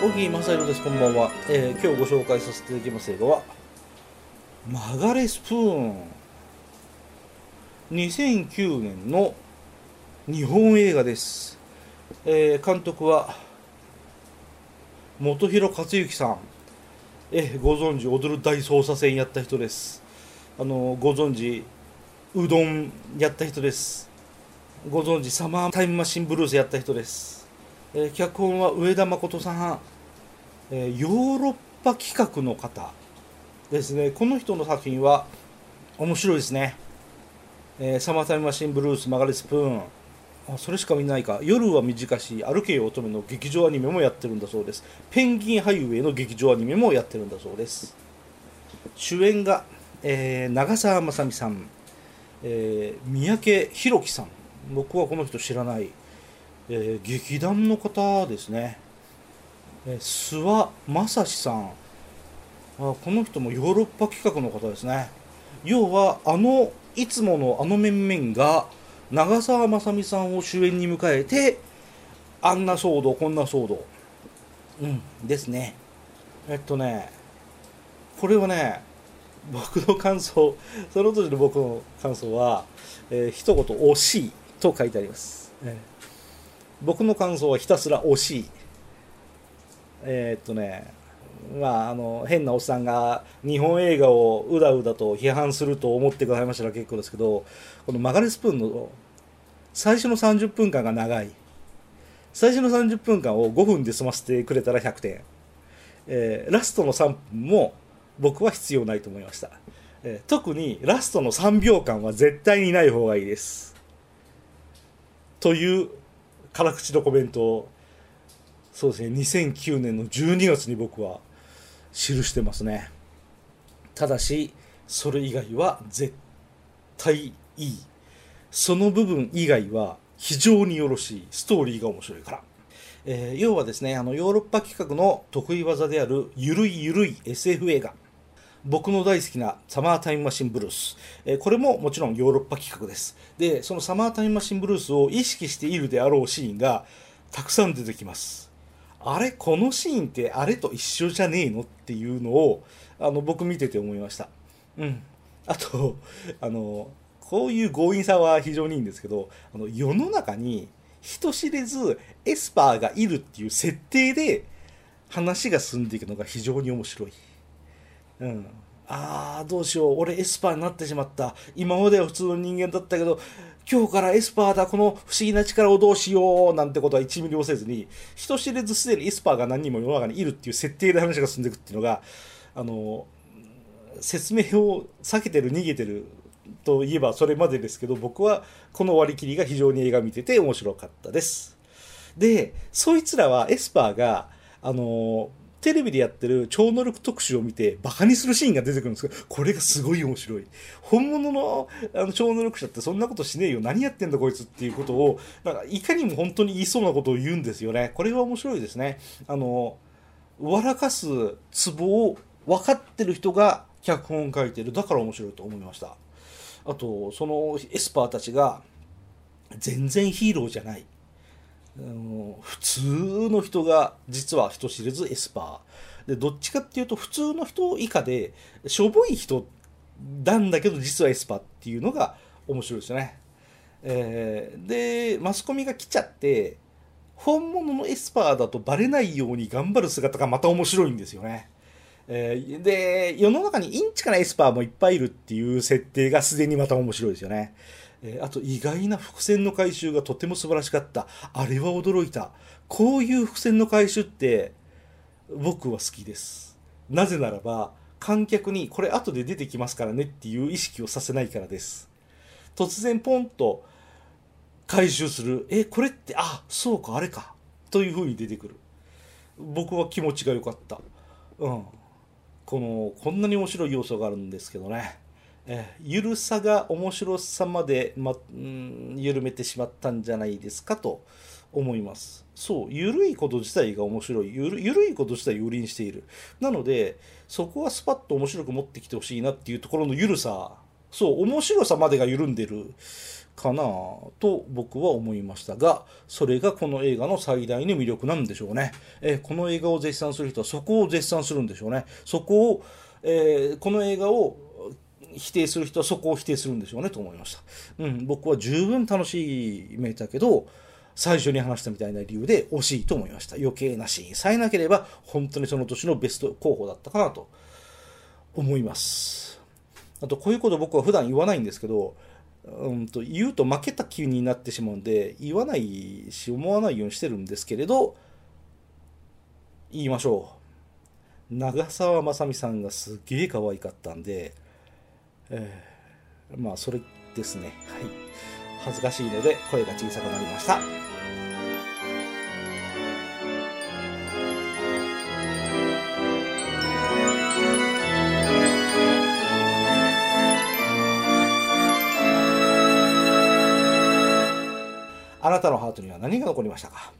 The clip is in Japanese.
小木正弘です。こんばんは、えー今日ご紹介させていただきます映画は「マガレスプーン」2009年の日本映画です、えー監督は本広克行さん、えーご存知踊る大捜査線やった人です。あのご存知うどんやった人です。ご存知サマータイムマシンブルースやった人です、えー脚本は上田誠さん、えーヨーロッパ企画の方ですね。この人の作品は面白いですね、えーサマータイムマシンブルースマガレスプーン。あそれしか見ないか。夜は短し歩けよ乙女の劇場アニメもやってるんだそうです。ペンギンハイウェイの劇場アニメもやってるんだそうです。主演が、えー長澤まさみさん、えー三宅宏樹さん。僕はこの人知らない、えー劇団の方ですね、諏訪正史さん。あこの人もヨーロッパ企画の方ですね。要はあのいつものあの面々が長澤まさみさんを主演に迎えてあんな騒動こんな騒動。うんですね。えっとねこれはね僕の感想その当時の僕の感想は、えー一言惜しいと書いてあります、えー僕の感想はひたすら惜しい。えーっとねまああの変なおっさんが日本映画をうだうだと批判すると思ってくださいましたら結構ですけどこのマガレスプーンの最初の30分間が長い。最初の30分間を5分で済ませてくれたら100点、えーラストの3分も僕は必要ないと思いました、えー特にラストの3秒間は絶対にない方がいいです。という辛口のコメントをそうですね。2009年の12月に僕は記してますね。ただしそれ以外は絶対いい。その部分以外は非常によろしい。ストーリーが面白いから、えー要はですねあのヨーロッパ企画の得意技であるゆるいゆるい SF 映画僕の大好きなサマータイムマシンブルース、えーこれももちろんヨーロッパ企画です。でそのサマータイムマシンブルースを意識しているであろうシーンがたくさん出てきます。あれこのシーンってあれと一緒じゃねえの？っていうのをあの僕見てて思いました。うん。あとあのこういう強引さは非常にいいんですけどあの世の中に人知れずエスパーがいるっていう設定で話が進んでいくのが非常に面白い。うん、ああどうしよう。俺エスパーになってしまった。今までは普通の人間だったけど今日からエスパーだこの不思議な力をどうしようなんてことは1ミリもせずに人知れずすでにエスパーが何人も世の中にいるっていう設定で話が進んでいくっていうのがあの説明を避けてる逃げてるといえばそれまでですけど僕はこの割り切りが非常に映画見てて面白かったです。でそいつらはエスパーがあのテレビでやってる超能力特集を見てバカにするシーンが出てくるんですけどこれがすごい面白い。本物のあの超能力者ってそんなことしねえよ。何やってんだこいつっていうことをなんかいかにも本当に言いそうなことを言うんですよね。これは面白いですね。あの笑かすツボを分かってる人が脚本書いてる。だから面白いと思いました。あとそのエスパーたちが全然ヒーローじゃない。あの普通の人が実は人知れずエスパー。でどっちかっていうと普通の人以下でしょぼい人なんだけど実はエスパーっていうのが面白いですよね、えーでマスコミが来ちゃって本物のエスパーだとバレないように頑張る姿がまた面白いんですよね。えーで世の中にインチカなエスパーもいっぱいいるっていう設定がすでにまた面白いですよね。えーあと意外な伏線の回収がとても素晴らしかった。あれは驚いた。こういう伏線の回収って僕は好きです。なぜならば観客にこれ後で出てきますからねっていう意識をさせないからです。突然ポンと回収する。え、これって、あ、そうか、あれか。という風に出てくる。僕は気持ちが良かった。うん。このこんなに面白い要素があるんですけどね、えゆるさが面白さまで、まん、緩めてしまったんじゃないですかと思います。そうゆるいこと自体が面白い。ゆるゆるいこと自体を売りにしている。なのでそこはスパッと面白く持ってきてほしいなっていうところのゆるさ。そう面白さまでが緩んでるかなと僕は思いましたがそれがこの映画の最大の魅力なんでしょうね、えこの映画を絶賛する人はそこを絶賛するんでしょうね。そこを、えーこの映画を否定する人はそこを否定するんでしょうねと思いました、うん、僕は十分楽しめたけど最初に話したみたいな理由で惜しいと思いました。余計なシーンさえなければ本当にその年のベスト候補だったかなと思います。あとこういうこと僕は普段言わないんですけどうんと言うと負けた気になってしまうんで言わないし思わないようにしてるんですけれど言いましょう。長澤まさみさんがすげえ可愛かったんで、えーまあそれですね。はい。恥ずかしいので声が小さくなりました。あなたのハートには何が残りましたか？